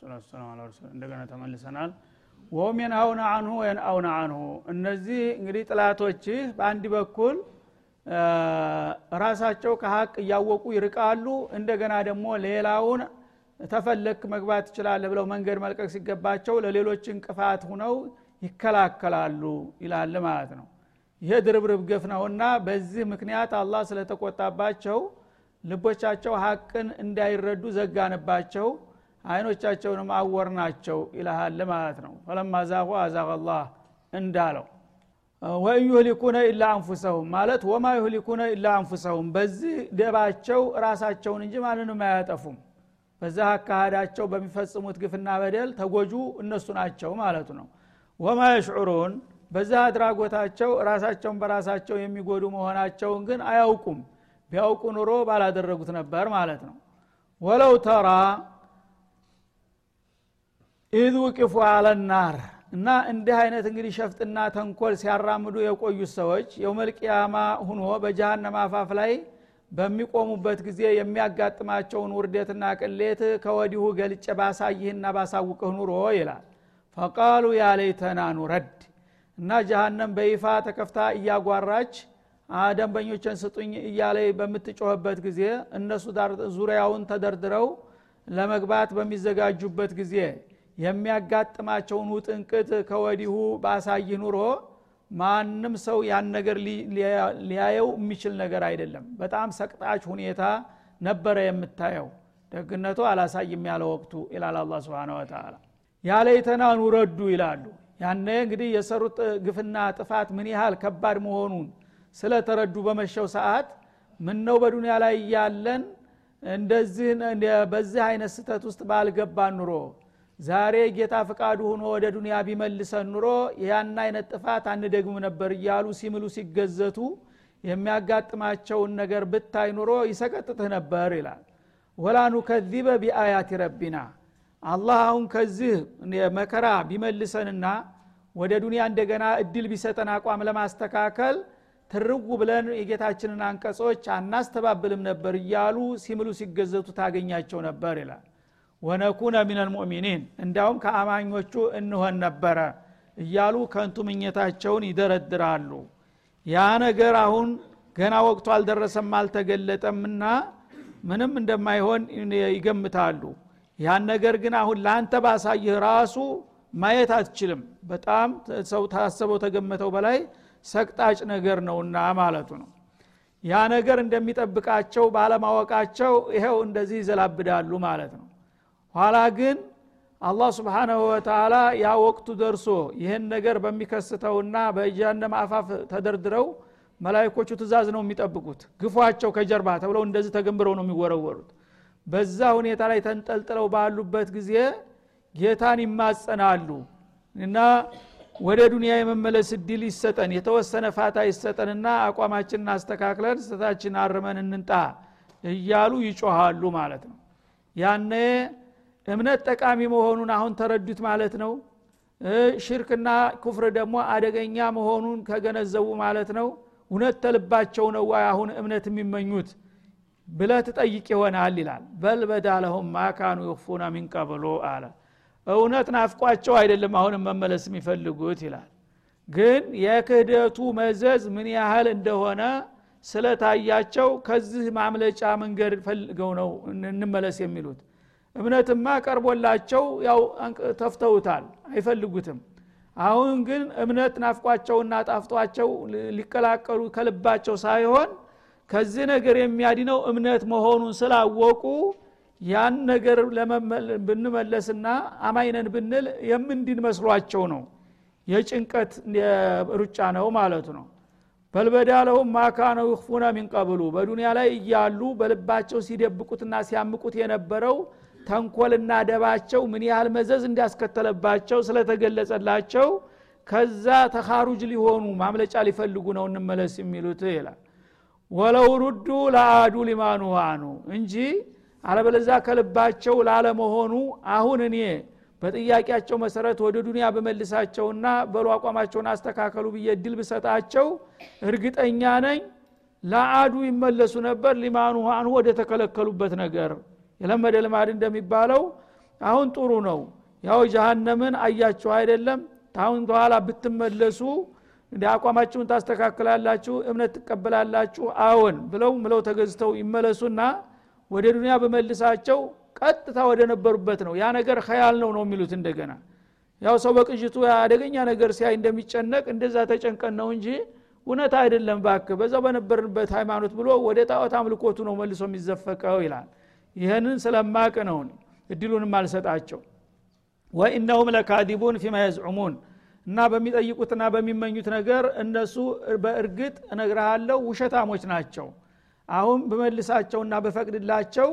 ሰላቱ ሰላም እንደገና ተመልሰናል። ወሁም የንሀውነ አንሁ ወየንአውነ አንሁ እነዚህ እንግዲህ ጥላቶችህ በአንድ በኩል ራሳቸው ከሀቅ እያወቁ ይርቃሉ እንደገና ደግሞ ሌላውን ተፈለክ መግባት ትችላለ ብለው መንገድ መልቀቅ ሲገባቸው ለሌሎች እንቅፋት ሁነው ይከላከላሉ ይላል ማለት ነው። ይሄ ድርብርብ ገፍ ነውና በዚህ ምክንያት አላህ ስለተቆጣባቸው ልቦቻቸው ሀቅን እንዳይረዱ ዘጋንባቸው አይኖቻቸውንም አወርናቸው ይልሃል ማለት ነው። ፈለማ ዛቁ አላህ እንዳለው ወኢን ዩህሊኩነ ኢላ አንፉሰሁም ማለት ወማ ዩህሊኩነ ኢላ አንፉሰሁም በዚህ ደባቸው ራሳቸውን እንጂ ማንንም አያጠፉም። በዛ አካሃዳቸው በሚፈጽሙት ግፍና በደል ተጎጁ እነሱ ናቸው ማለቱ ነው። ወማ የሽዑሩን በዛ አድራጎታቸው ራሳቸውን በራሳቸው የሚጎዱ መሆናቸውን ግን አያውቁም። ቢያውቁ ኑሮ ባላደረጉት ነበር ማለት ነው። ولو ترى إذ وقفوا على النار እና እንዲህ አይነት እንግዲህ ሸፍጥና ተንኮል ሲያራምዱ የቆዩት ሰዎች يوم القيامة ሁኖ በጀሃነም አፋፍ ላይ በሚቆሙበት ጊዜ የሚያጋጥማቸውን ውርደትና ቅሌት ከወዲሁ ገልጨ ባሳይህና ባሳውቅህ ኑሮ ይላል። فقالوا يا ليتنا نرد እና ጀሃነም በይፋ ተከፍታ እያጓራች ደንበኞችን ስጡኝ እያለ በምትጮህበት ጊዜ እነሱ ዙሪያውን ተደርድረው ለመግባት በሚዘጋጁበት ጊዜ የሚያጋጥማቸውን ውጥንቅት ከወዲሁ ባሳይ ኑሮ ማንም ሰው ያን ነገር ሊያየው የሚችል ነገር አይደለም። በጣም ሰቅጣች ሁኔታ ነበረ የምታየው። ደግነቱ አላሳይም ያለ ወቅቱ ይላል አላ ስብን ወተላ ያለይተና ኑረዱ ይላሉ። ያነ እንግዲህ የሰሩት ግፍና ጥፋት ምን ያህል ከባድ መሆኑን ስለተረዱ በመሸው ሰዓት ምን ነው በዱንያ ላይ ያለን እንደዚህ በዚህ አይነት ስተት ውስጥ ባልገባን ኑሮ ዛሬ ጌታ ፍቃዱ ሆኖ ወደ ዱንያ ቢመልሰን ኑሮ ያን አይነት ጥፋት አንደግም ነበር እያሉ ሲምሉ ሲገዘቱ የሚያጋጥማቸውን ነገር ብታይ ኑሮ ይሰቀጥትህ ነበር ይላል። ወላ ኑከዚበ ቢአያት ረቢና አላህ አሁን ከዚህ መከራ ቢመልሰንና ወደ ዱንያ እንደገና እድል ቢሰጠን አቋም ለማስተካከል ትርጉ ብለን የጌታችንን አንቀጾች አናስተባብልም ነበር እያሉ ሲምሉ ሲገዘቱ ታገኛቸው ነበር ይላል ወነኩነ ሚነል ሙእሚኒን እንዲያውም ከአማኞቹ እንሆን ነበረ እያሉ ከንቱ ምኘታቸውን ይደረድራሉ። ያ ነገር አሁን ገና ወቅቱ አልደረሰም አልተገለጠምና ምንም እንደማይሆን ይገምታሉ። ያን ነገር ግን አሁን ለአንተ ባሳይህ ራሱ ማየት አትችልም። በጣም ሰው ታሰበው ተገመተው በላይ ሰቅጣጭ ነገር ነውና ማለቱ ነው። ያ ነገር እንደሚጠብቃቸው ባለማወቃቸው ይኸው እንደዚህ ይዘላብዳሉ ማለት ነው ኋላ ግን አላህ ስብሓናሁ ወተላ ያ ወቅቱ ደርሶ ይህን ነገር በሚከስተውና በጀሃነም አፋፍ ተደርድረው መላይኮቹ ትእዛዝ ነው የሚጠብቁት። ግፏቸው ከጀርባ ተብለው እንደዚህ ተገንብረው ነው የሚወረወሩት። በዛ ሁኔታ ላይ ተንጠልጥለው ባሉበት ጊዜ ጌታን ይማጸናሉ እና ወደ ዱንያ የመመለስ እድል ይሰጠን የተወሰነ ፋታ ይሰጠንና አቋማችንን አስተካክለን ስተታችን አርመን እንንጣ እያሉ ይጮሃሉ ማለት ነው። ያነ እምነት ጠቃሚ መሆኑን አሁን ተረዱት ማለት ነው። ሽርክና ኩፍር ደግሞ አደገኛ መሆኑን ከገነዘቡ ማለት ነው። እውነት ተልባቸው ነው አሁን እምነት የሚመኙት ብለ ትጠይቅ ይሆናል ይላል። በል በዳለሁም ማካኑ ይኽፉና ሚንቀብሎ አለ። እውነት ናፍቋቸው አይደለም አሁንም መመለስ የሚፈልጉት ይላል። ግን የክህደቱ መዘዝ ምን ያህል እንደሆነ ስለታያቸው ከዚህ ማምለጫ መንገድ ፈልገው ነው እንመለስ የሚሉት እምነትማ ቀርቦላቸው ያው ተፍተውታል አይፈልጉትም። አሁን ግን እምነት ናፍቋቸውና ጣፍጧቸው ሊቀላቀሉ ከልባቸው ሳይሆን ከዚህ ነገር የሚያድነው እምነት መሆኑን ስላወቁ ያን ነገር ብንመለስና አማይነን ብንል የምንድን መስሏቸው ነው? የጭንቀት ሩጫ ነው ማለቱ ነው። በልበዳ ለሁም ማካነው ይኽፉነ ሚንቀብሉ በዱንያ ላይ እያሉ በልባቸው ሲደብቁትና ሲያምቁት የነበረው ተንኮልና ደባቸው ምን ያህል መዘዝ እንዳስከተለባቸው ስለተገለጸላቸው ከዛ ተኻሩጅ ሊሆኑ ማምለጫ ሊፈልጉ ነው እንመለስ የሚሉት ይላል። ወለው ሩዱ ለአዱ ሊማኑ አኑ እንጂ አለበለዛ ከልባቸው ላለመሆኑ አሁን እኔ በጥያቄያቸው መሰረት ወደ ዱንያ በመልሳቸውና በሉ አቋማቸውን አስተካከሉ ብዬ እድል ብሰጣቸው እርግጠኛ ነኝ ለአዱ ይመለሱ ነበር ሊማኑ አንሁ ወደ ተከለከሉበት ነገር የለመደ ልማድ እንደሚባለው አሁን ጥሩ ነው። ያው ጀሃነምን አያችሁ አይደለም? ታሁን በኋላ ብትመለሱ እንደ አቋማችሁን ታስተካክላላችሁ እምነት ትቀበላላችሁ አዎን ብለው ምለው ተገዝተው ይመለሱና ወደ ዱኒያ በመልሳቸው ቀጥታ ወደ ነበሩበት ነው። ያ ነገር ኸያል ነው ነው የሚሉት እንደገና። ያው ሰው በቅዥቱ አደገኛ ነገር ሲያይ እንደሚጨነቅ እንደዛ ተጨንቀን ነው እንጂ እውነት አይደለም። ባክ በዛው በነበርንበት ሃይማኖት ብሎ ወደ ጣዖት አምልኮቱ ነው መልሶ የሚዘፈቀው ይላል ይህንን ስለማቅ ነው እድሉንም አልሰጣቸው ወኢነሁም ለካዲቡን ፊማ የዝዑሙን እና በሚጠይቁትና በሚመኙት ነገር እነሱ በእርግጥ እነግርሃለሁ ውሸታሞች ናቸው። አሁን በመልሳቸውና በፈቅድላቸው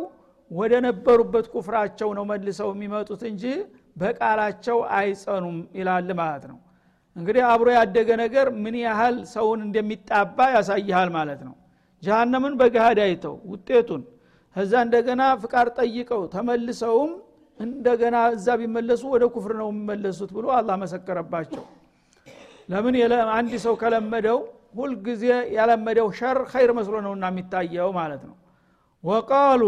ወደ ነበሩበት ኩፍራቸው ነው መልሰው የሚመጡት እንጂ በቃላቸው አይጸኑም ይላል ማለት ነው። እንግዲህ አብሮ ያደገ ነገር ምን ያህል ሰውን እንደሚጣባ ያሳይሃል ማለት ነው። ጀሃነምን በገሃድ አይተው ውጤቱን ከዛ እንደገና ፍቃድ ጠይቀው ተመልሰውም እንደገና እዛ ቢመለሱ ወደ ኩፍር ነው የሚመለሱት ብሎ አላህ መሰከረባቸው። ለምን አንድ ሰው ከለመደው ሁልጊዜ ያለመደው ሸር ኸይር መስሎ ነውና የሚታየው ማለት ነው። وقالوا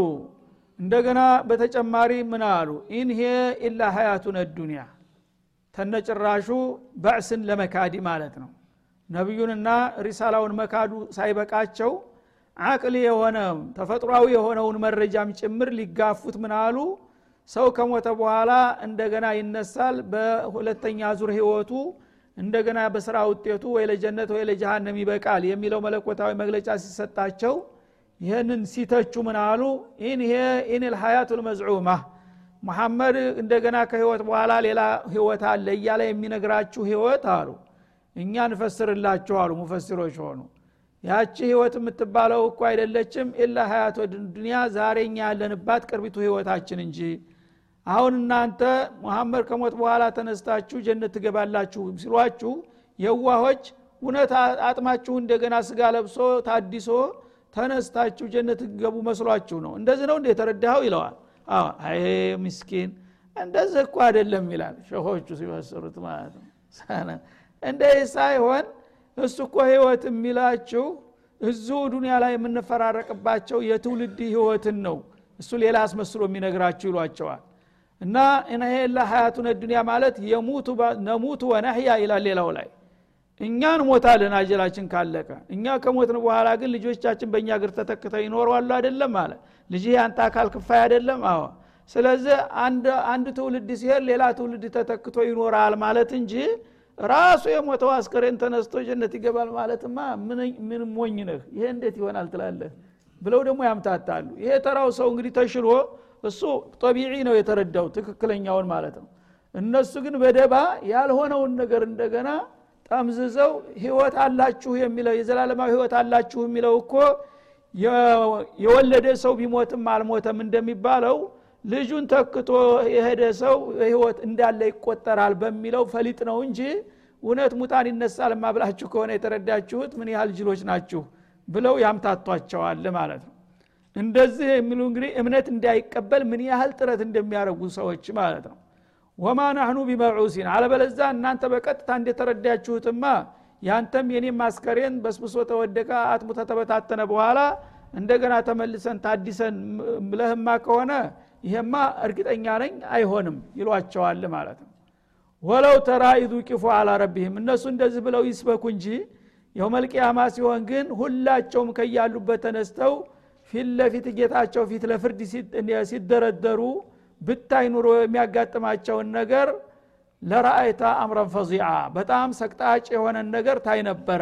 እንደገና በተጨማሪ ምን አሉ? إن هي إلا حياتنا الدنيا ተነጭራሹ በዕስን ለመካዲ ማለት ነው። ነቢዩንና ሪሳላውን መካዱ ሳይበቃቸው አቅል የሆነ ተፈጥሯዊ የሆነውን መረጃም ጭምር ሊጋፉት ምን አሉ? ሰው ከሞተ በኋላ እንደገና ይነሳል በሁለተኛ ዙር ህይወቱ እንደገና በስራ ውጤቱ ወይ ለጀነት ወይ ለጀሃነም ይበቃል የሚለው መለኮታዊ መግለጫ ሲሰጣቸው ይህንን ሲተቹ ምን አሉ? إن هي إلا حياتنا ልመዝዑማ መሐመድ እንደገና ከህይወት በኋላ ሌላ ህይወት አለ እያለ የሚነግራችሁ ህይወት አሉ። እኛ እንፈስርላችሁ አሉ ሙፈሲሮች ሆኑ ያቺ ህይወት የምትባለው እኮ አይደለችም። ኢላ ሀያቶ ዱኒያ ዛሬ እኛ ያለንባት ቅርቢቱ ህይወታችን እንጂ። አሁን እናንተ መሐመድ ከሞት በኋላ ተነስታችሁ ጀነት ትገባላችሁ ሲሏችሁ የዋሆች እውነት አጥማችሁ እንደገና ስጋ ለብሶ ታዲሶ ተነስታችሁ ጀነት ትገቡ መስሏችሁ ነው። እንደዚህ ነው እንደ የተረዳኸው? ይለዋል። አይ ምስኪን እንደዚህ እኮ አይደለም ይላል። ሸሆቹ ሲፈስሩት ማለት ነው። እንደህ ሳይሆን እሱ እኮ ህይወት የሚላችሁ እዙ ዱኒያ ላይ የምንፈራረቅባቸው የትውልድ ህይወትን ነው። እሱ ሌላ አስመስሎ የሚነግራችሁ ይሏቸዋል። እና ይሄ ሀያቱን ዱኒያ ማለት ነሙቱ ወነህያ ይላል ሌላው ላይ። እኛ እንሞታለን አጀላችን ካለቀ። እኛ ከሞትን በኋላ ግን ልጆቻችን በእኛ እግር ተተክተው ይኖረዋሉ አይደለም አለ። ልጅ አንተ አካል ክፋይ አይደለም? አዎ። ስለዚህ አንድ ትውልድ ሲሄድ ሌላ ትውልድ ተተክቶ ይኖራል ማለት እንጂ ራሱ የሞተው አስከሬን ተነስቶ ጀነት ይገባል ማለትማ ምን ሞኝ ነህ? ይሄ እንዴት ይሆናል ትላለህ? ብለው ደግሞ ያምታታሉ። ይሄ ተራው ሰው እንግዲህ ተሽሎ እሱ ጠቢዒ ነው የተረዳው ትክክለኛውን ማለት ነው። እነሱ ግን በደባ ያልሆነውን ነገር እንደገና ጠምዝዘው ህይወት አላችሁ የሚለው የዘላለማዊ ህይወት አላችሁ የሚለው እኮ የወለደ ሰው ቢሞትም አልሞተም እንደሚባለው ልጁን ተክቶ የሄደ ሰው ህይወት እንዳለ ይቆጠራል በሚለው ፈሊጥ ነው እንጂ እውነት ሙታን ይነሳል ማብላችሁ ከሆነ የተረዳችሁት ምን ያህል ጅሎች ናችሁ ብለው ያምታቷቸዋል ማለት ነው። እንደዚህ የሚሉ እንግዲህ እምነት እንዳይቀበል ምን ያህል ጥረት እንደሚያደርጉ ሰዎች ማለት ነው። ወማ ናህኑ ቢመዑሲን አለበለዛ እናንተ በቀጥታ እንደተረዳችሁትማ ያንተም የኔም ማስከሬን በስብሶ ተወደቀ አጥሙ ተተበታተነ በኋላ እንደገና ተመልሰን ታዲሰን ብለህማ ከሆነ ይሄማ እርግጠኛ ነኝ አይሆንም ይሏቸዋል ማለት ነው። ወለው ተራ ኢዙ ቂፉ አላ ረቢህም እነሱ እንደዚህ ብለው ይስበኩ እንጂ የውመልቅያማ ሲሆን ግን ሁላቸውም ከያሉበት ተነስተው ፊት ለፊት ጌታቸው ፊት ለፍርድ ሲደረደሩ ብታይ ኑሮ የሚያጋጥማቸውን ነገር ለራአይታ አምረን ፈዚዓ በጣም ሰቅጣጭ የሆነን ነገር ታይ ነበረ።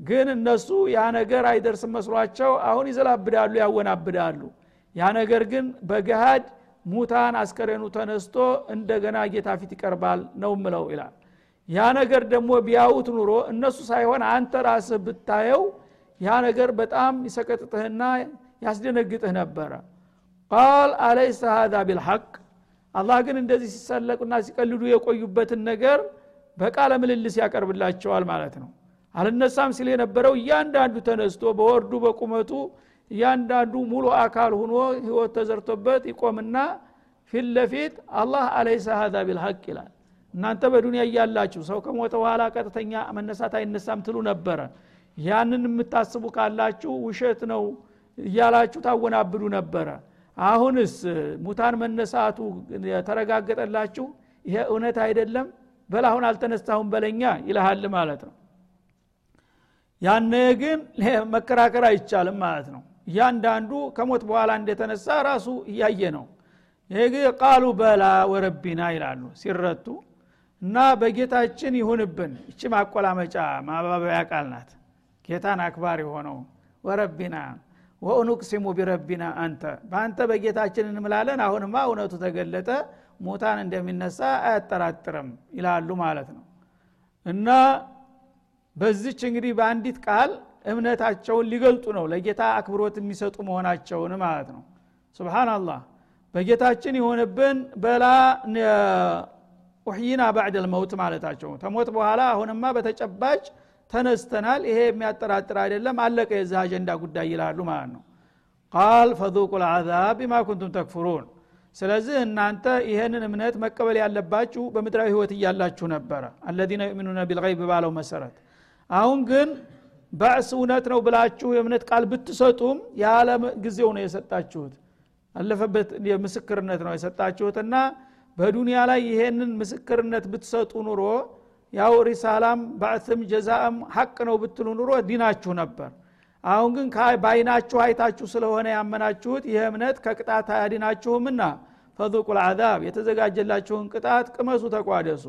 ግን እነሱ ያ ነገር አይደርስም መስሏቸው አሁን ይዘላብዳሉ ያወናብዳሉ ያ ነገር ግን በገሃድ ሙታን አስከሬኑ ተነስቶ እንደገና ጌታ ፊት ይቀርባል ነው ምለው ይላል። ያ ነገር ደግሞ ቢያውት ኑሮ እነሱ ሳይሆን አንተ ራስህ ብታየው ያ ነገር በጣም ይሰቀጥጥህና ያስደነግጥህ ነበረ። ቃል አለይሰ ሀዛ ቢልሐቅ አላህ ግን እንደዚህ ሲሰለቁና ሲቀልዱ የቆዩበትን ነገር በቃለ ምልልስ ያቀርብላቸዋል ማለት ነው። አልነሳም ሲል የነበረው እያንዳንዱ ተነስቶ በወርዱ በቁመቱ እያንዳንዱ ሙሉ አካል ሁኖ ህይወት ተዘርቶበት ይቆምና ፊት ለፊት አላህ አለይሰ ሀዛ ቢልሐቅ ይላል። እናንተ በዱንያ እያላችሁ ሰው ከሞተ በኋላ ቀጥተኛ መነሳት አይነሳም ትሉ ነበረ። ያንን የምታስቡ ካላችሁ ውሸት ነው እያላችሁ ታወናብዱ ነበረ። አሁንስ ሙታን መነሳቱ የተረጋገጠላችሁ ይሄ እውነት አይደለም በል አልተነሳሁም በለኛ ይልሃል ማለት ነው። ያነ ግን መከራከር አይቻልም ማለት ነው እያንዳንዱ ከሞት በኋላ እንደተነሳ ራሱ እያየ ነው። ይህ ቃሉ በላ ወረቢና ይላሉ ሲረቱ እና በጌታችን ይሁንብን። እቺ ማቆላመጫ ማባበያ ቃል ናት። ጌታን አክባር የሆነው ወረቢና ወኡኑቅሲሙ ቢረቢና አንተ በአንተ በጌታችን እንምላለን። አሁንማ እውነቱ ተገለጠ ሙታን እንደሚነሳ አያጠራጥርም ይላሉ ማለት ነው። እና በዚች እንግዲህ በአንዲት ቃል እምነታቸውን ሊገልጡ ነው። ለጌታ አክብሮት የሚሰጡ መሆናቸውን ማለት ነው። ስብናላህ በጌታችን የሆነብን በላ ኡሕይና ባዕድ ልመውት ማለታቸው ተሞት በኋላ አሁንማ በተጨባጭ ተነስተናል። ይሄ የሚያጠራጥር አይደለም። አለቀ የዛ አጀንዳ ጉዳይ ይላሉ ማለት ነው። ቃል ፈذቁ ልዓዛብ ቢማ ኩንቱም ተክፍሩን ስለዚህ እናንተ ይህንን እምነት መቀበል ያለባችሁ በምድራዊ ህይወት እያላችሁ ነበረ። አለዚነ ዩእሚኑነ ቢልይብ ባለው መሰረት። አሁን ግን በዕስ እውነት ነው ብላችሁ የእምነት ቃል ብትሰጡም ያለ ጊዜው ነው የሰጣችሁት። አለፈበት ምስክርነት ነው የሰጣችሁትና በዱንያ ላይ ይሄንን ምስክርነት ብትሰጡ ኑሮ ያው ሪሳላም ባዕትም ጀዛእም ሐቅ ነው ብትሉ ኑሮ ዲናችሁ ነበር። አሁን ግን በአይናችሁ አይታችሁ ስለሆነ ያመናችሁት ይህ እምነት ከቅጣት አያድናችሁምና ፈذቁ ልዓዛብ የተዘጋጀላችሁን ቅጣት ቅመሱ ተቋደሱ።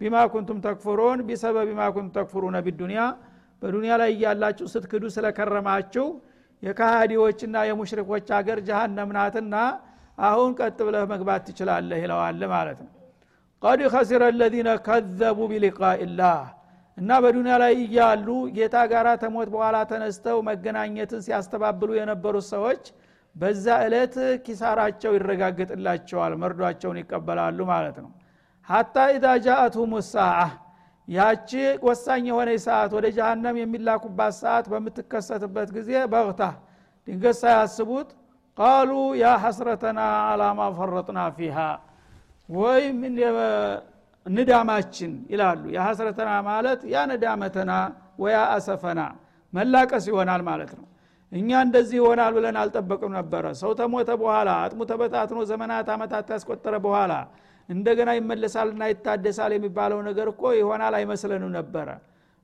ቢማ ኩንቱም ተክፍሩን ቢሰበብ ቢማ ኩንቱም ተክፍሩነ ቢዱንያ በዱንያ ላይ እያላችሁ ስትክዱ ስለከረማችሁ የካሃዲዎችና የሙሽሪኮች ሀገር ጀሃነም ናትና አሁን ቀጥ ብለህ መግባት ትችላለህ ይለዋል ማለት ነው። ቀድ ከሲረ ለዚነ ከዘቡ ቢሊቃኢላህ እና በዱንያ ላይ እያሉ ጌታ ጋር ተሞት በኋላ ተነስተው መገናኘትን ሲያስተባብሉ የነበሩት ሰዎች በዛ ዕለት ኪሳራቸው ይረጋግጥላቸዋል መርዷቸውን ይቀበላሉ ማለት ነው። ሀታ ኢዛ ጃአትሁም ሳአ ያቺ ወሳኝ የሆነ ሰዓት ወደ ጀሃነም የሚላኩባት ሰዓት በምትከሰትበት ጊዜ በቅታ ድንገት ሳያስቡት ቃሉ ያ ሐስረተና አላማ ፈረጥና ፊሃ ወይም ንዳማችን ይላሉ። የሐስረተና ማለት ያ ነዳመተና ወያ አሰፈና መላቀስ ይሆናል ማለት ነው። እኛ እንደዚህ ይሆናል ብለን አልጠበቅም ነበረ። ሰው ተሞተ በኋላ አጥሙ ተበታትኖ ዘመናት አመታት ያስቆጠረ በኋላ እንደገና ይመለሳልና ይታደሳል የሚባለው ነገር እኮ ይሆናል አይመስለንም ነበረ።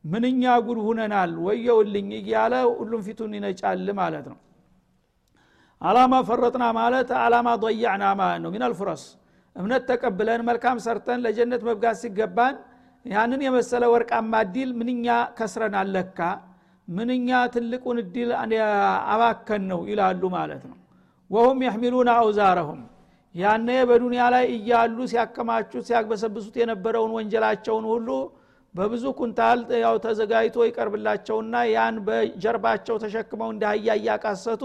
ምንኛ ጉድ ሁነናል ወየውልኝ እያለ ሁሉም ፊቱን ይነጫል ማለት ነው። አላማ ፈረጥና ማለት አላማ ضያዕና ማለት ነው። ሚናል ፉረስ እምነት ተቀብለን መልካም ሰርተን ለጀነት መብጋት ሲገባን ያንን የመሰለ ወርቃማ እድል ምንኛ ከስረን አለካ ምንኛ ትልቁን እድል አባከን ነው ይላሉ ማለት ነው። ወሁም የሕሚሉና አውዛረሁም። ያነ በዱንያ ላይ እያሉ ሲያከማቹት ሲያግበሰብሱት የነበረውን ወንጀላቸውን ሁሉ በብዙ ኩንታል ያው ተዘጋጅቶ ይቀርብላቸውና ያን በጀርባቸው ተሸክመው እንደ እያቃሰቱ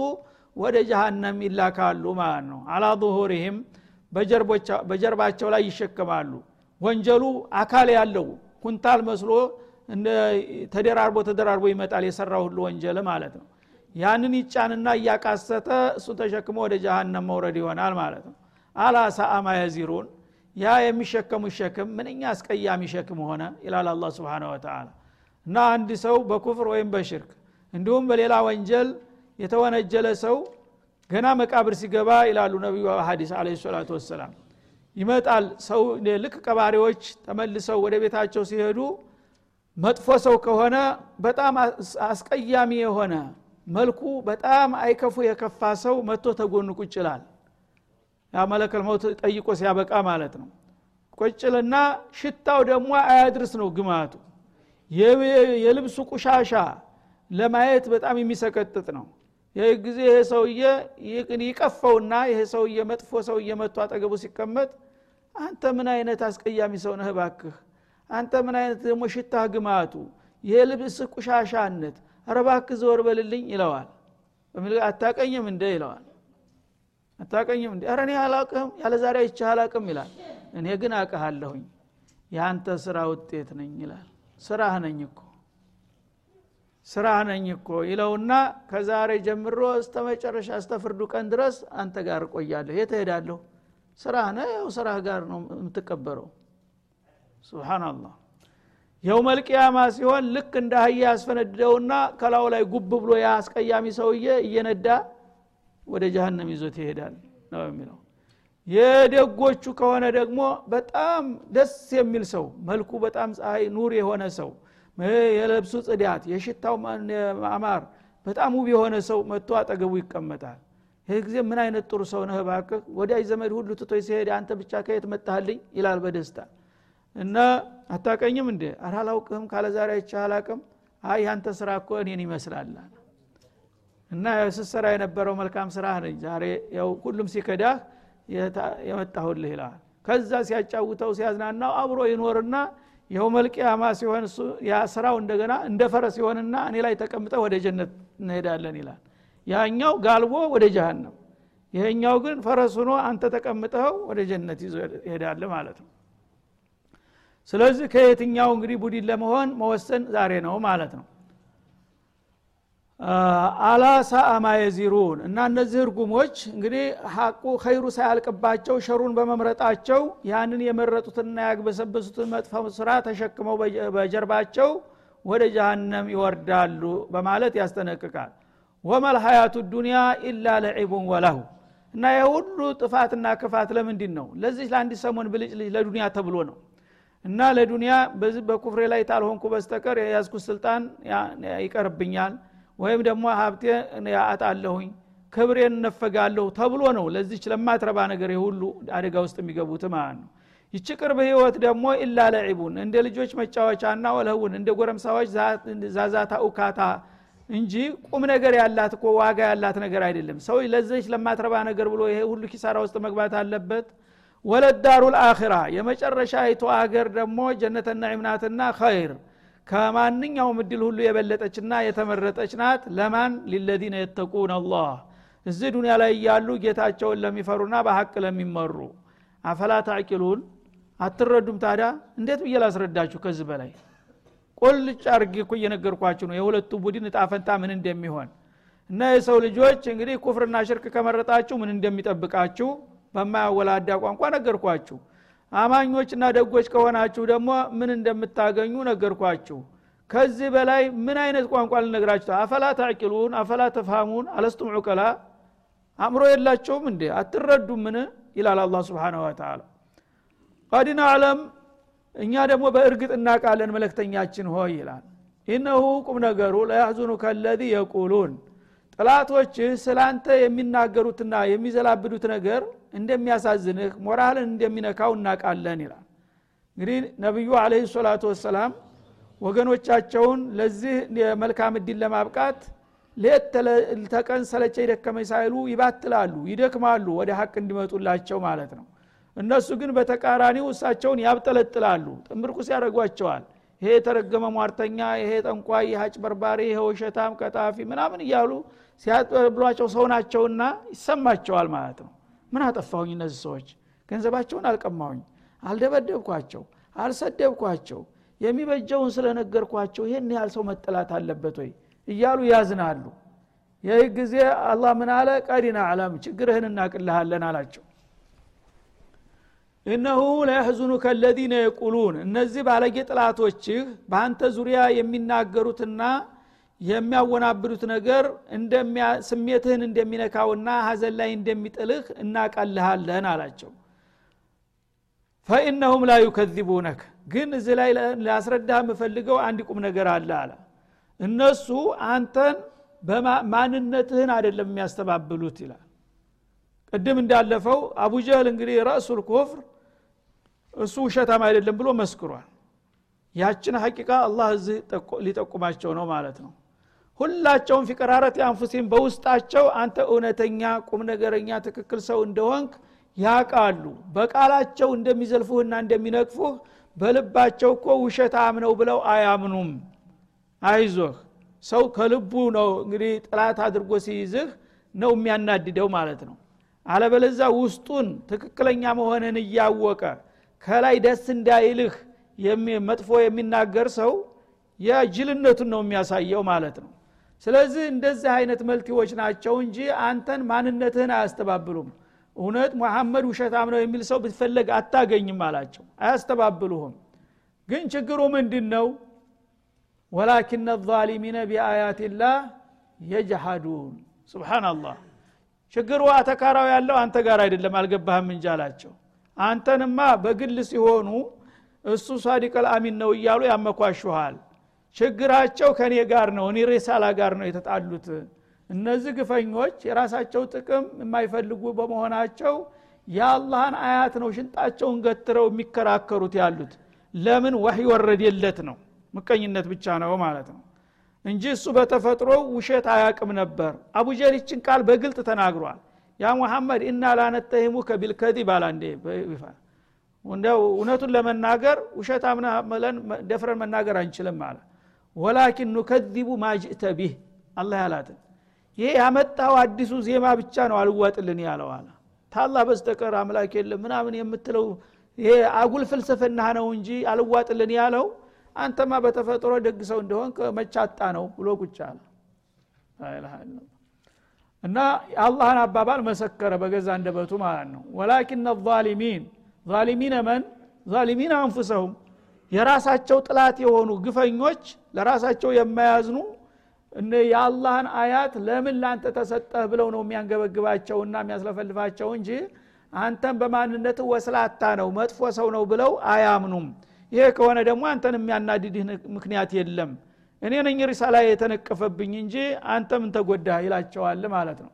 ወደ ጀሃነም ይላካሉ ማለት ነው። አላ ظሁሪህም በጀርባቸው ላይ ይሸከማሉ። ወንጀሉ አካል ያለው ኩንታል መስሎ ተደራርቦ ተደራርቦ ይመጣል የሰራው ሁሉ ወንጀል ማለት ነው። ያንን ይጫንና እያቃሰተ እሱን ተሸክሞ ወደ ጀሃነም መውረድ ይሆናል ማለት ነው አላ ሳአማ የዚሩን ያ የሚሸከሙ ሸክም ምንኛ አስቀያሚ ሸክም ሆነ ይላል አላ ስብን ወተላ እና አንድ ሰው በኩፍር ወይም በሽርክ እንዲሁም በሌላ ወንጀል የተወነጀለ ሰው ገና መቃብር ሲገባ ይላሉ ነቢዩ ሀዲስ አለ ሰላቱ ወሰላም። ይመጣል ሰው ልክ ቀባሪዎች ተመልሰው ወደ ቤታቸው ሲሄዱ መጥፎ ሰው ከሆነ በጣም አስቀያሚ የሆነ መልኩ በጣም አይከፉ የከፋ ሰው መጥቶ ተጎን ቁጭ ይላል ያ መለከል መውት ጠይቆ ሲያበቃ ማለት ነው። ቁጭልና ሽታው ደግሞ አያድርስ ነው ግማቱ። የልብሱ ቁሻሻ ለማየት በጣም የሚሰቀጥጥ ነው። ይህ ጊዜ ይሄ ሰውዬ ይቀፈውና ይሄ ሰውዬ መጥፎ ሰውዬ መጥቶ አጠገቡ ሲቀመጥ አንተ ምን አይነት አስቀያሚ ሰው ነህ ባክህ አንተ ምን አይነት ደግሞ ሽታ ግማቱ? ይሄ ልብስ ቁሻሻነት? አረባክ ዘወር በልልኝ ይለዋል። አታቀኝም እንደ ይለዋል አታቀኝም እንደ ኧረ እኔ አላቅህም ያለ ዛሬ አይቼህ አላቅም ይላል። እኔ ግን አቅሃለሁኝ የአንተ ስራ ውጤት ነኝ ይላል። ስራህ ነኝ እኮ ስራህ ነኝ እኮ ይለውና ከዛሬ ጀምሮ እስተ መጨረሻ እስተ ፍርዱ ቀን ድረስ አንተ ጋር እቆያለሁ። የት እሄዳለሁ? ስራህ ነ ያው ስራህ ጋር ነው የምትቀበረው። ስብናላህ የውመልቅያማ ሲሆን ልክ እንደ አህያ ያስፈነድደውና ከላው ላይ ጉብ ብሎ ያ አስቀያሚ ሰውዬ እየነዳ ወደ ጀሃነም ይዞት ይሄዳል ነው የሚለው። የደጎቹ ከሆነ ደግሞ በጣም ደስ የሚል ሰው መልኩ በጣም ፀሐይ ኑር የሆነ ሰው የለብሱ ጽዳት የሽታው አማር በጣም ውብ የሆነ ሰው መጥቶ አጠገቡ ይቀመጣል። ይህ ጊዜ ምን አይነት ጥሩ ሰው ነህ ባክህ ወዳጅ ዘመድ ሁሉ ትቶ ሲሄድ አንተ ብቻ ከየት መጣህልኝ? ይላል በደስታ። እና አታቀኝም እንዴ? አላላውቅህም ካለ ዛሬ አይቼ አይ ያንተ ስራ እኮ እኔን ይመስላል እና ስሰራ የነበረው መልካም ስራ ነኝ። ዛሬ ሁሉም ሲከዳህ የመጣሁልህ ይላል ከዛ ሲያጫውተው ሲያዝናናው አብሮ ይኖርና ይኸው መልቅያማ ሲሆን ያ ስራው እንደገና እንደ ፈረስ ሲሆንና እኔ ላይ ተቀምጠ ወደ ጀነት እንሄዳለን ይላል። ያኛው ጋልቦ ወደ ጀሃነም ይሄኛው ግን ፈረስ ሆኖ አንተ ተቀምጠው ወደ ጀነት ይዞ ይሄዳል ማለት ነው። ስለዚህ ከየትኛው እንግዲህ ቡድን ለመሆን መወሰን ዛሬ ነው ማለት ነው አላ ሳአማ የዚሩን እና እነዚህ እርጉሞች እንግዲህ ሀቁ ኸይሩ ሳያልቅባቸው ሸሩን በመምረጣቸው ያንን የመረጡትና ያግበሰበሱትን መጥፎ ስራ ተሸክመው በጀርባቸው ወደ ጀሃነም ይወርዳሉ በማለት ያስጠነቅቃል። ወመል ሀያቱ ዱኒያ ኢላ ለዒቡን ወለሁ። እና የሁሉ ጥፋትና ክፋት ለምንድን ነው? ለዚህ ለአንድ ሰሞን ብልጭ ልጅ ለዱኒያ ተብሎ ነው። እና ለዱኒያ በዚህ በኩፍሬ ላይ ታልሆንኩ በስተቀር የያዝኩት ስልጣን ይቀርብኛል ወይም ደግሞ ሀብቴ አጣለሁኝ ክብሬን እነፈጋለሁ ተብሎ ነው ለዚች ለማትረባ ነገር የሁሉ አደጋ ውስጥ የሚገቡት ማለት ነው። ይቺ ቅርብ ህይወት ደግሞ ኢላ ለዒቡን እንደ ልጆች መጫወቻና ወለውን እንደ ጎረምሳዎች ዛዛታ ኡካታ እንጂ ቁም ነገር ያላት እኮ ዋጋ ያላት ነገር አይደለም። ሰው ለዚች ለማትረባ ነገር ብሎ ይሄ ሁሉ ኪሳራ ውስጥ መግባት አለበት። ወለዳሩ ልአኺራ የመጨረሻ አይቶ አገር ደግሞ ጀነትና ዕምናትና ኸይር ከማንኛውም እድል ሁሉ የበለጠችና የተመረጠች ናት። ለማን? ሊለዚነ የተቁን አላህ። እዚህ ዱኒያ ላይ እያሉ ጌታቸውን ለሚፈሩና በሀቅ ለሚመሩ። አፈላ ታዕቂሉን አትረዱም ታዲያ? እንዴት ብዬ ላስረዳችሁ ከዚህ በላይ? ቁልጭ አርጌ እኮ እየነገርኳችሁ ነው። የሁለቱ ቡድን እጣፈንታ ምን እንደሚሆን? እና የሰው ልጆች እንግዲህ ኩፍርና ሽርክ ከመረጣችሁ ምን እንደሚጠብቃችሁ በማያወላዳ ቋንቋ ነገርኳችሁ አማኞችና ደጎች ከሆናችሁ ደግሞ ምን እንደምታገኙ ነገርኳችሁ። ከዚህ በላይ ምን አይነት ቋንቋ ልነግራችሁ? አፈላ ታዕቂሉን አፈላ ተፍሃሙን? አለስቱም ዑቀላ? አእምሮ የላቸውም እንዴ? አትረዱም ምን ይላል አላ ስብን ወተላ ቀድ ናዕለም እኛ ደግሞ በእርግጥ እናቃለን መለክተኛችን ሆይ ይላል። ኢነሁ ቁም ነገሩ ለያህዙኑ ከለዚ የቁሉን ጥላቶች ስላንተ የሚናገሩትና የሚዘላብዱት ነገር እንደሚያሳዝንህ ሞራልን እንደሚነካው እናቃለን ይላል። እንግዲህ ነቢዩ አለ ሰላቱ ወሰላም ወገኖቻቸውን ለዚህ የመልካም እድል ለማብቃት ሌት ተቀን ሰለቸ ይደከመኝ ሳይሉ ይባትላሉ ይደክማሉ ወደ ሀቅ እንዲመጡላቸው ማለት ነው። እነሱ ግን በተቃራኒው እሳቸውን ያብጠለጥላሉ ጥምርኩስ ያደረጓቸዋል ይሄ የተረገመ ሟርተኛ ይሄ ጠንቋይ ይህ አጭበርባሪ ይሄ ወሸታም ቀጣፊ ምናምን እያሉ ሲያብሏቸው ሰው ናቸውና ይሰማቸዋል ማለት ነው። ምን አጠፋሁኝ እነዚህ ሰዎች? ገንዘባቸውን አልቀማሁኝ አልደበደብኳቸው አልሰደብኳቸው የሚበጀውን ስለነገርኳቸው ይህን ያህል ሰው መጠላት አለበት ወይ እያሉ ያዝናሉ። ይህ ጊዜ አላህ ምን አለ? ቀዲና አለም ችግርህን እናቅልሃለን አላቸው። እነሁ ለያህዙኑከ ለዚነ የቁሉን እነዚህ ባለጌ ጥላቶችህ በአንተ ዙሪያ የሚናገሩትና የሚያወናብዱት ነገር ስሜትህን እንደሚነካውና ሀዘን ላይ እንደሚጥልህ እናቃልሃለን አላቸው። ፈኢነሁም ላ ዩከዚቡነክ ግን እዚህ ላይ ሊያስረዳህ የምፈልገው አንድ ቁም ነገር አለ አለ። እነሱ አንተን ማንነትህን አይደለም የሚያስተባብሉት ይላል። ቅድም እንዳለፈው አቡጀህል እንግዲህ ረእሱል ኩፍር እሱ ውሸታም አይደለም ብሎ መስክሯል። ያችን ሐቂቃ አላህ እዚህ ሊጠቁማቸው ነው ማለት ነው ሁላቸውም ፊቀራረት አንፉሲም በውስጣቸው አንተ እውነተኛ ቁም ነገረኛ ትክክል ሰው እንደሆንክ ያቃሉ በቃላቸው እንደሚዘልፉህና እንደሚነቅፉህ በልባቸው እኮ ውሸት አምነው ብለው አያምኑም። አይዞህ ሰው ከልቡ ነው እንግዲህ ጥላት አድርጎ ሲይዝህ ነው የሚያናድደው ማለት ነው። አለበለዛ ውስጡን ትክክለኛ መሆንን እያወቀ ከላይ ደስ እንዳይልህ መጥፎ የሚናገር ሰው የጅልነቱን ነው የሚያሳየው ማለት ነው ስለዚህ እንደዚህ አይነት መልቲዎች ናቸው እንጂ አንተን ማንነትህን አያስተባብሉም። እውነት ሙሐመድ ውሸታም ነው የሚል ሰው ብትፈለግ አታገኝም አላቸው። አያስተባብሉህም። ግን ችግሩ ምንድን ነው ወላኪነ ዛሊሚነ ቢአያትላህ የጅሃዱን። ስብሓናላህ ችግሩ አተካራው ያለው አንተ ጋር አይደለም አልገባህም እንጂ አላቸው። አንተንማ በግል ሲሆኑ እሱ ሳዲቀል አሚን ነው እያሉ ያመኳሹሃል ችግራቸው ከእኔ ጋር ነው እኔ ሬሳላ ጋር ነው የተጣሉት። እነዚህ ግፈኞች የራሳቸው ጥቅም የማይፈልጉ በመሆናቸው የአላህን አያት ነው ሽንጣቸውን ገትረው የሚከራከሩት ያሉት። ለምን? ወህይ ወረደለት ነው። ምቀኝነት ብቻ ነው ማለት ነው። እንጂ እሱ በተፈጥሮ ውሸት አያቅም ነበር። አቡጀል ይችን ቃል በግልጥ ተናግሯል። ያ ሙሐመድ እና ላነተሂሙከ ቢልከዚብ አላ እውነቱን ለመናገር ውሸት አምና ደፍረን መናገር አንችልም አለ ወላኪን ኑከዚቡ ማጅእተ ቢህ። አላህ ያላትን። ይሄ ያመጣው አዲሱ ዜማ ብቻ ነው አልዋጥልን ያለው አለ። ታላህ በስተቀር አምላክ የለም ምናምን የምትለው ይሄ አጉል ፍልስፍና ነው እንጂ አልዋጥልን ያለው አንተማ በተፈጥሮ ደግ ሰው እንደሆን መቻጣ ነው ብሎ ቁጭ አለ። እና የአላህን አባባል መሰከረ በገዛ እንደበቱ ማለት ነው። ወላኪን ዛሊሚን ዛሊሚነ መን? ዛሊሚን አንፉሰሁም። የራሳቸው ጥላት የሆኑ ግፈኞች ለራሳቸው የማያዝኑ የአላህን አያት ለምን ላንተ ተሰጠህ ብለው ነው የሚያንገበግባቸውና የሚያስለፈልፋቸው እንጂ አንተን በማንነት ወስላታ ነው መጥፎ ሰው ነው ብለው አያምኑም። ይሄ ከሆነ ደግሞ አንተን የሚያናድድህ ምክንያት የለም። እኔ ነኝ ሪሳላ የተነቀፈብኝ እንጂ አንተ ምን ተጎዳህ ይላቸዋል ማለት ነው።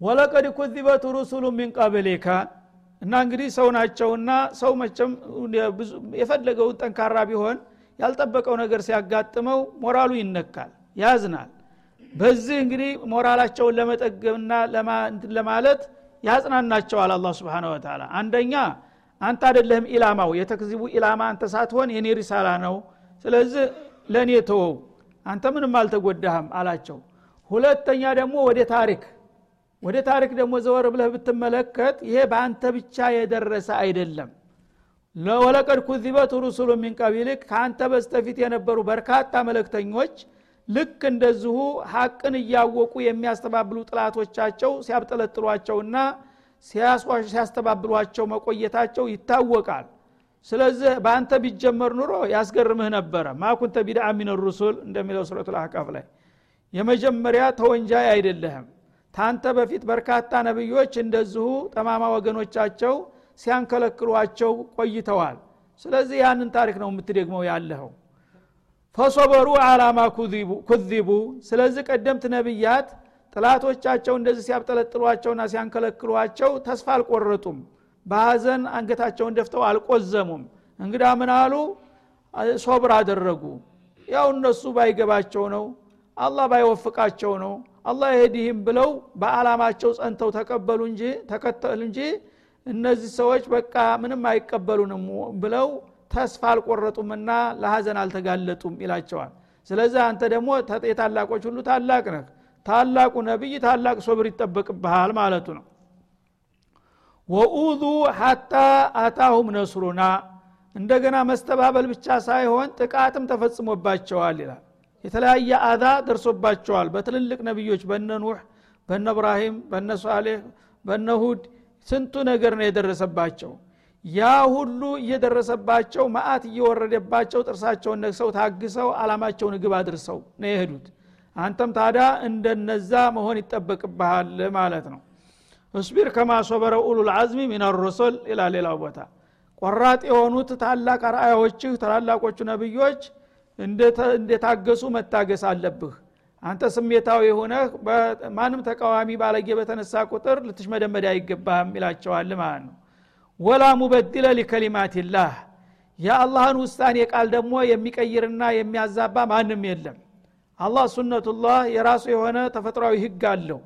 ወለቀድ ኩዚበት ሩሱሉ ሚን ቀብሊካ እና እንግዲህ ሰው ናቸውና ሰው መቸም የፈለገውን ጠንካራ ቢሆን ያልጠበቀው ነገር ሲያጋጥመው ሞራሉ ይነካል ያዝናል። በዚህ እንግዲህ ሞራላቸውን ለመጠገብና ለማለት ያጽናናቸዋል አላ ስብን ወተላ አንደኛ አንተ አደለህም ኢላማው የተክዚቡ ኢላማ አንተ ሳትሆን የኔ ሪሳላ ነው ስለዚህ ለእኔ ተወው አንተ ምንም አልተጎዳህም አላቸው። ሁለተኛ ደግሞ ወደ ታሪክ ወደ ታሪክ ደግሞ ዘወር ብለህ ብትመለከት ይሄ በአንተ ብቻ የደረሰ አይደለም ለወለቀድ ኩዚበት ሩሱሉ ሚን ከአንተ በስተፊት የነበሩ በርካታ መለክተኞች ልክ እንደዚሁ ሀቅን እያወቁ የሚያስተባብሉ ጥላቶቻቸው ሲያብጠለጥሏቸውና ሲያስተባብሏቸው መቆየታቸው ይታወቃል። ስለዚህ በአንተ ቢጀመር ኑሮ ያስገርምህ ነበረ። ማኩንተ ቢድአ ሚን ሩሱል እንደሚለው ሱረቱ ልአሕቃፍ ላይ የመጀመሪያ ተወንጃይ አይደለህም። ታንተ በፊት በርካታ ነቢዮች እንደዚሁ ጠማማ ወገኖቻቸው ሲያንከለክሏቸው ቆይተዋል። ስለዚህ ያንን ታሪክ ነው የምትደግመው ያለኸው። ፈሶበሩ አላማ ኩዚቡ ስለዚህ ቀደምት ነቢያት ጥላቶቻቸው እንደዚህ ሲያብጠለጥሏቸውና ሲያንከለክሏቸው ተስፋ አልቆረጡም። በሀዘን አንገታቸውን ደፍተው አልቆዘሙም። እንግዳ ምን አሉ? ሶብር አደረጉ። ያው እነሱ ባይገባቸው ነው አላህ ባይወፍቃቸው ነው አላህ የህዲህም ብለው በአላማቸው ጸንተው ተቀበሉ እንጂ ተከተሉ እንጂ እነዚህ ሰዎች በቃ ምንም አይቀበሉንም ብለው ተስፋ አልቆረጡምና ለሀዘን አልተጋለጡም ይላቸዋል። ስለዚህ አንተ ደግሞ የታላቆች ሁሉ ታላቅ ነህ። ታላቁ ነቢይ ታላቅ ሶብር ይጠበቅብሃል ማለቱ ነው። ወኡዙ ሐታ አታሁም ነስሩና እንደገና መስተባበል ብቻ ሳይሆን ጥቃትም ተፈጽሞባቸዋል ይላል። የተለያየ አዛ ደርሶባቸዋል። በትልልቅ ነቢዮች በነ ኑህ በነ እብራሂም በነ ሷሌህ በነ ሁድ ስንቱ ነገር ነው የደረሰባቸው? ያ ሁሉ እየደረሰባቸው ማአት እየወረደባቸው ጥርሳቸውን ነግሰው ታግሰው አላማቸውን ግብ አድርሰው ነው የሄዱት። አንተም ታዲያ እንደነዛ መሆን ይጠበቅብሃል ማለት ነው። እስቢር ከማ ሶበረ ኡሉል አዝሚ ሚን ሩሱል ይላ ሌላው ቦታ። ቆራጥ የሆኑት ታላቅ አርአያዎችህ ታላላቆቹ ነብዮች እንደታገሱ መታገስ አለብህ አንተ ስሜታዊ ሆነህ ማንም ተቃዋሚ ባለጌ በተነሳ ቁጥር ልትሽመደመድ አይገባህም ይላቸዋል ማለት ነው። ወላ ሙበድለ ሊከሊማትላህ የአላህን ውሳኔ ቃል ደግሞ የሚቀይርና የሚያዛባ ማንም የለም። አላህ ሱነቱላህ የራሱ የሆነ ተፈጥሯዊ ህግ አለው።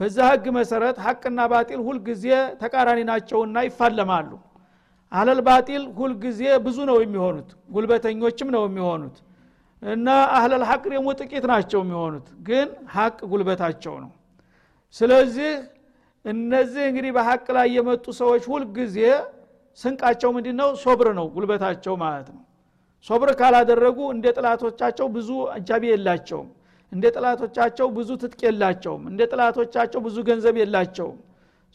በዛ ህግ መሰረት ሐቅና ባጢል ሁልጊዜ ተቃራኒ ናቸውና ይፋለማሉ። አለል ባጢል ሁልጊዜ ብዙ ነው የሚሆኑት ጉልበተኞችም ነው የሚሆኑት እና አህለል ሐቅ ደግሞ ጥቂት ናቸው የሚሆኑት ግን ሐቅ ጉልበታቸው ነው። ስለዚህ እነዚህ እንግዲህ በሐቅ ላይ የመጡ ሰዎች ሁልጊዜ ስንቃቸው ምንድ ነው ሶብር ነው ጉልበታቸው ማለት ነው። ሶብር ካላደረጉ እንደ ጥላቶቻቸው ብዙ አጃቢ የላቸውም። እንደ ጥላቶቻቸው ብዙ ትጥቅ የላቸውም። እንደ ጥላቶቻቸው ብዙ ገንዘብ የላቸውም።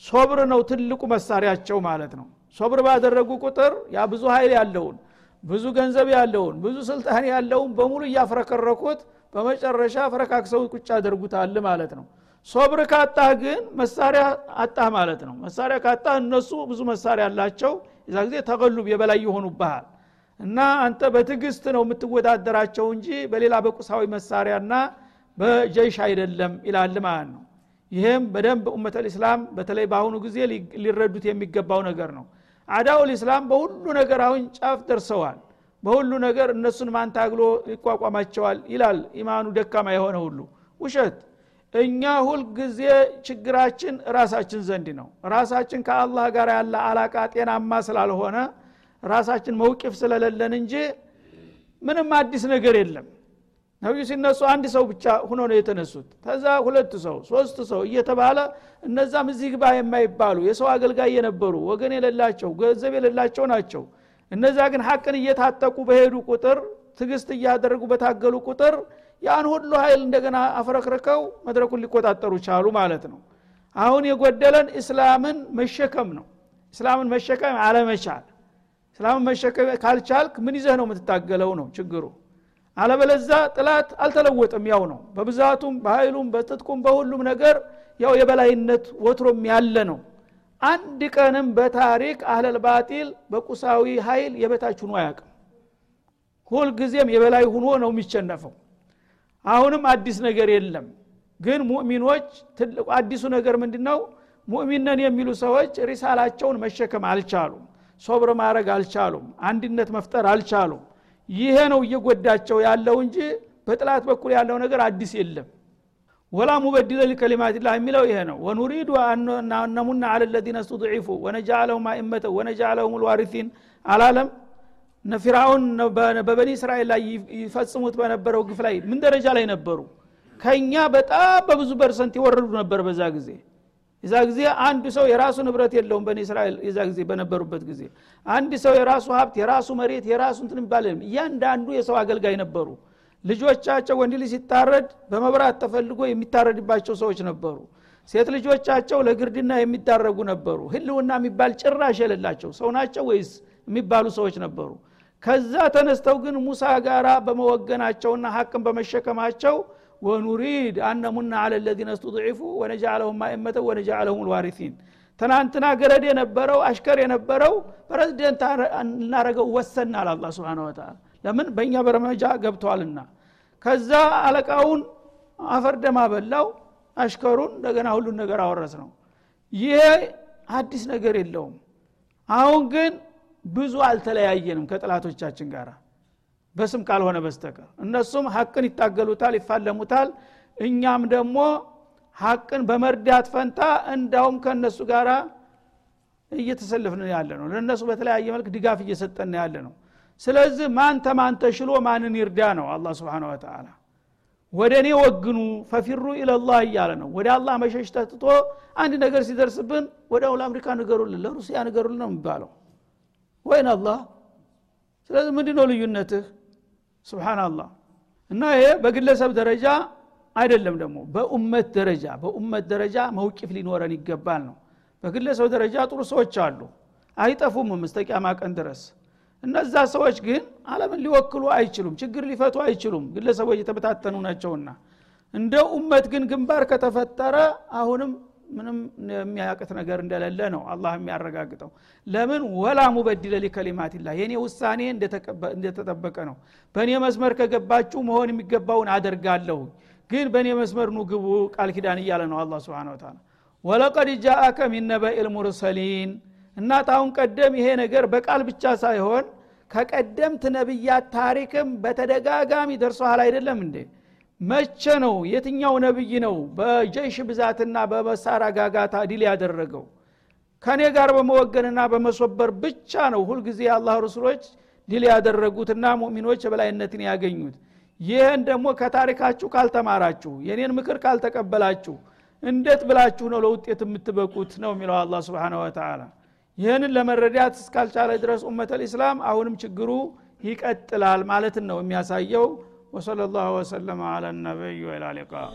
ሶብር ነው ትልቁ መሳሪያቸው ማለት ነው። ሶብር ባደረጉ ቁጥር ያ ብዙ ኃይል ያለውን ብዙ ገንዘብ ያለውን ብዙ ስልጣን ያለውን በሙሉ እያፍረከረኩት በመጨረሻ ፍረካክሰው ቁጭ ያደርጉታል ማለት ነው። ሶብር ካጣህ ግን መሳሪያ አጣህ ማለት ነው። መሳሪያ ካጣህ እነሱ ብዙ መሳሪያ አላቸው። የዛ ጊዜ ተቀሉብ የበላይ ይሆኑብሃል። እና አንተ በትዕግስት ነው የምትወዳደራቸው እንጂ በሌላ በቁሳዊ መሳሪያና በጀይሽ አይደለም ይላል ማለት ነው። ይህም በደንብ ኡመት ልእስላም በተለይ በአሁኑ ጊዜ ሊረዱት የሚገባው ነገር ነው አዳው ልእስላም በሁሉ ነገር አሁን ጫፍ ደርሰዋል። በሁሉ ነገር እነሱን ማን ታግሎ ይቋቋማቸዋል? ይላል ኢማኑ ደካማ የሆነ ሁሉ። ውሸት። እኛ ሁልጊዜ ችግራችን ራሳችን ዘንድ ነው። ራሳችን ከአላህ ጋር ያለ አላቃ ጤናማ ስላልሆነ ራሳችን መውቂፍ ስለሌለን እንጂ ምንም አዲስ ነገር የለም ነቢዩ ሲነሱ አንድ ሰው ብቻ ሁኖ ነው የተነሱት። ከዛ ሁለት ሰው ሶስት ሰው እየተባለ እነዛም እዚህ ግባ የማይባሉ የሰው አገልጋይ የነበሩ ወገን የሌላቸው ገንዘብ የሌላቸው ናቸው። እነዛ ግን ሀቅን እየታጠቁ በሄዱ ቁጥር ትግስት እያደረጉ በታገሉ ቁጥር ያን ሁሉ ኃይል እንደገና አፍረክርከው መድረኩን ሊቆጣጠሩ ቻሉ ማለት ነው። አሁን የጎደለን እስላምን መሸከም ነው። እስላምን መሸከም አለመቻል። እስላምን መሸከም ካልቻልክ ምን ይዘህ ነው የምትታገለው ነው ችግሩ አለበለዛ ጥላት አልተለወጠም። ያው ነው። በብዛቱም በኃይሉም በትጥቁም በሁሉም ነገር ያው የበላይነት ወትሮም ያለ ነው። አንድ ቀንም በታሪክ አህለል ባጢል በቁሳዊ ኃይል የበታች ሁኖ አያቅም ሁልጊዜም የበላይ ሁኖ ነው የሚሸነፈው። አሁንም አዲስ ነገር የለም። ግን ሙእሚኖች ትልቁ አዲሱ ነገር ምንድ ነው ሙእሚነን የሚሉ ሰዎች ሪሳላቸውን መሸከም አልቻሉም። ሶብር ማድረግ አልቻሉም። አንድነት መፍጠር አልቻሉም ይሄ ነው እየጎዳቸው ያለው እንጂ በጥላት በኩል ያለው ነገር አዲስ የለም። ወላ ሙበድለ ሊከሊማትላህ የሚለው ይሄ ነው። ወኑሪዱ አነሙና አለ ለዚነ ስቱድዒፉ ወነጃለሁም አእመተ ወነጃለሁም ልዋሪሲን አላለም። ፊራውን በበኒ እስራኤል ላይ ይፈጽሙት በነበረው ግፍ ላይ ምን ደረጃ ላይ ነበሩ? ከኛ በጣም በብዙ percent ይወረዱ ነበር በዛ ጊዜ የዛ ጊዜ አንዱ ሰው የራሱ ንብረት የለውም በኒ እስራኤል የዛ ጊዜ በነበሩበት ጊዜ። አንድ ሰው የራሱ ሀብት የራሱ መሬት የራሱ እንትን ይባል እያንዳንዱ የሰው አገልጋይ ነበሩ። ልጆቻቸው ወንድ ልጅ ሲታረድ በመብራት ተፈልጎ የሚታረድባቸው ሰዎች ነበሩ። ሴት ልጆቻቸው ለግርድና የሚዳረጉ ነበሩ። ህልውና የሚባል ጭራሽ የሌላቸው ሰው ናቸው ወይስ የሚባሉ ሰዎች ነበሩ? ከዛ ተነስተው ግን ሙሳ ጋራ በመወገናቸውና ሀቅን በመሸከማቸው ወኑሪድ አነሙና አለ ለዚነ ስቱድዒፉ ወነጃለሁም ማእመተ ወነጃለሁም ልዋሪሲን ትናንትና ገረድ የነበረው አሽከር የነበረው ፕሬዚደንት እናረገው ወሰናል አላ ስብን ወተላ ለምን በእኛ በረመጃ ገብተዋልና ከዛ አለቃውን አፈርደማ በላው አሽከሩን እንደገና ሁሉን ነገር አወረስ ነው ይሄ አዲስ ነገር የለውም። አሁን ግን ብዙ አልተለያየንም ከጥላቶቻችን ጋር በስም ካልሆነ በስተቀር። እነሱም ሀቅን ይታገሉታል ይፋለሙታል። እኛም ደግሞ ሀቅን በመርዳት ፈንታ እንዳውም ከእነሱ ጋር እየተሰልፍን ያለ ነው። ለእነሱ በተለያየ መልክ ድጋፍ እየሰጠን ያለ ነው። ስለዚህ ማን ተማን ተሽሎ ማንን ይርዳ ነው አላ ስብን ወተላ ወደ እኔ ወግኑ ፈፊሩ ኢለላህ እያለ ነው። ወደ አላህ መሸሽ ተትቶ አንድ ነገር ሲደርስብን ወደ ለአምሪካ ንገሩልን ለሩሲያ ንገሩልን ነው የሚባለው። ወይን አላህ። ስለዚህ ምንድ ነው ልዩነትህ ስብናላህ እና ይሄ በግለሰብ ደረጃ አይደለም ደግሞ በኡመት ደረጃ በኡመት ደረጃ መውቂፍ ሊኖረን ይገባል ነው። በግለሰብ ደረጃ ጥሩ ሰዎች አሉ አይጠፉም መስተቂያማ ቀን ድረስ። እነዛ ሰዎች ግን አለምን ሊወክሉ አይችሉም ችግር ሊፈቱ አይችሉም ግለሰቦች የተበታተኑ ናቸውና። እንደ ኡመት ግን ግንባር ከተፈጠረ አሁንም ምንም የሚያቅት ነገር እንደሌለ ነው አላህ የሚያረጋግጠው። ለምን? ወላ ሙበድለ ሊከሊማትላ የኔ ውሳኔ እንደተጠበቀ ነው። በእኔ መስመር ከገባችሁ መሆን የሚገባውን አደርጋለሁ ግን በእኔ መስመር ኑ ግቡ ቃል ኪዳን እያለ ነው አላ ስብን ታላ ወለቀድ ጃአከ ሚን ነበኢል ሙርሰሊን። እና ታሁን ቀደም ይሄ ነገር በቃል ብቻ ሳይሆን ከቀደምት ነቢያት ታሪክም በተደጋጋሚ ደርሶሃል አይደለም እንዴ መቼ ነው? የትኛው ነብይ ነው? በጀይሽ ብዛትና በመሳሪያ ጋጋታ ድል ያደረገው? ከኔ ጋር በመወገንና በመሶበር ብቻ ነው ሁልጊዜ የአላህ ረሱሎች ድል ያደረጉትና ሙእሚኖች የበላይነትን ያገኙት። ይህን ደግሞ ከታሪካችሁ ካልተማራችሁ የኔን ምክር ካልተቀበላችሁ እንዴት ብላችሁ ነው ለውጤት የምትበቁት? ነው የሚለው አላ ስብን ወተላ ይህንን ለመረዳት እስካልቻለ ድረስ ኡመት ልእስላም አሁንም ችግሩ ይቀጥላል ማለትን ነው የሚያሳየው وصلى الله وسلم على النبي والى اللقاء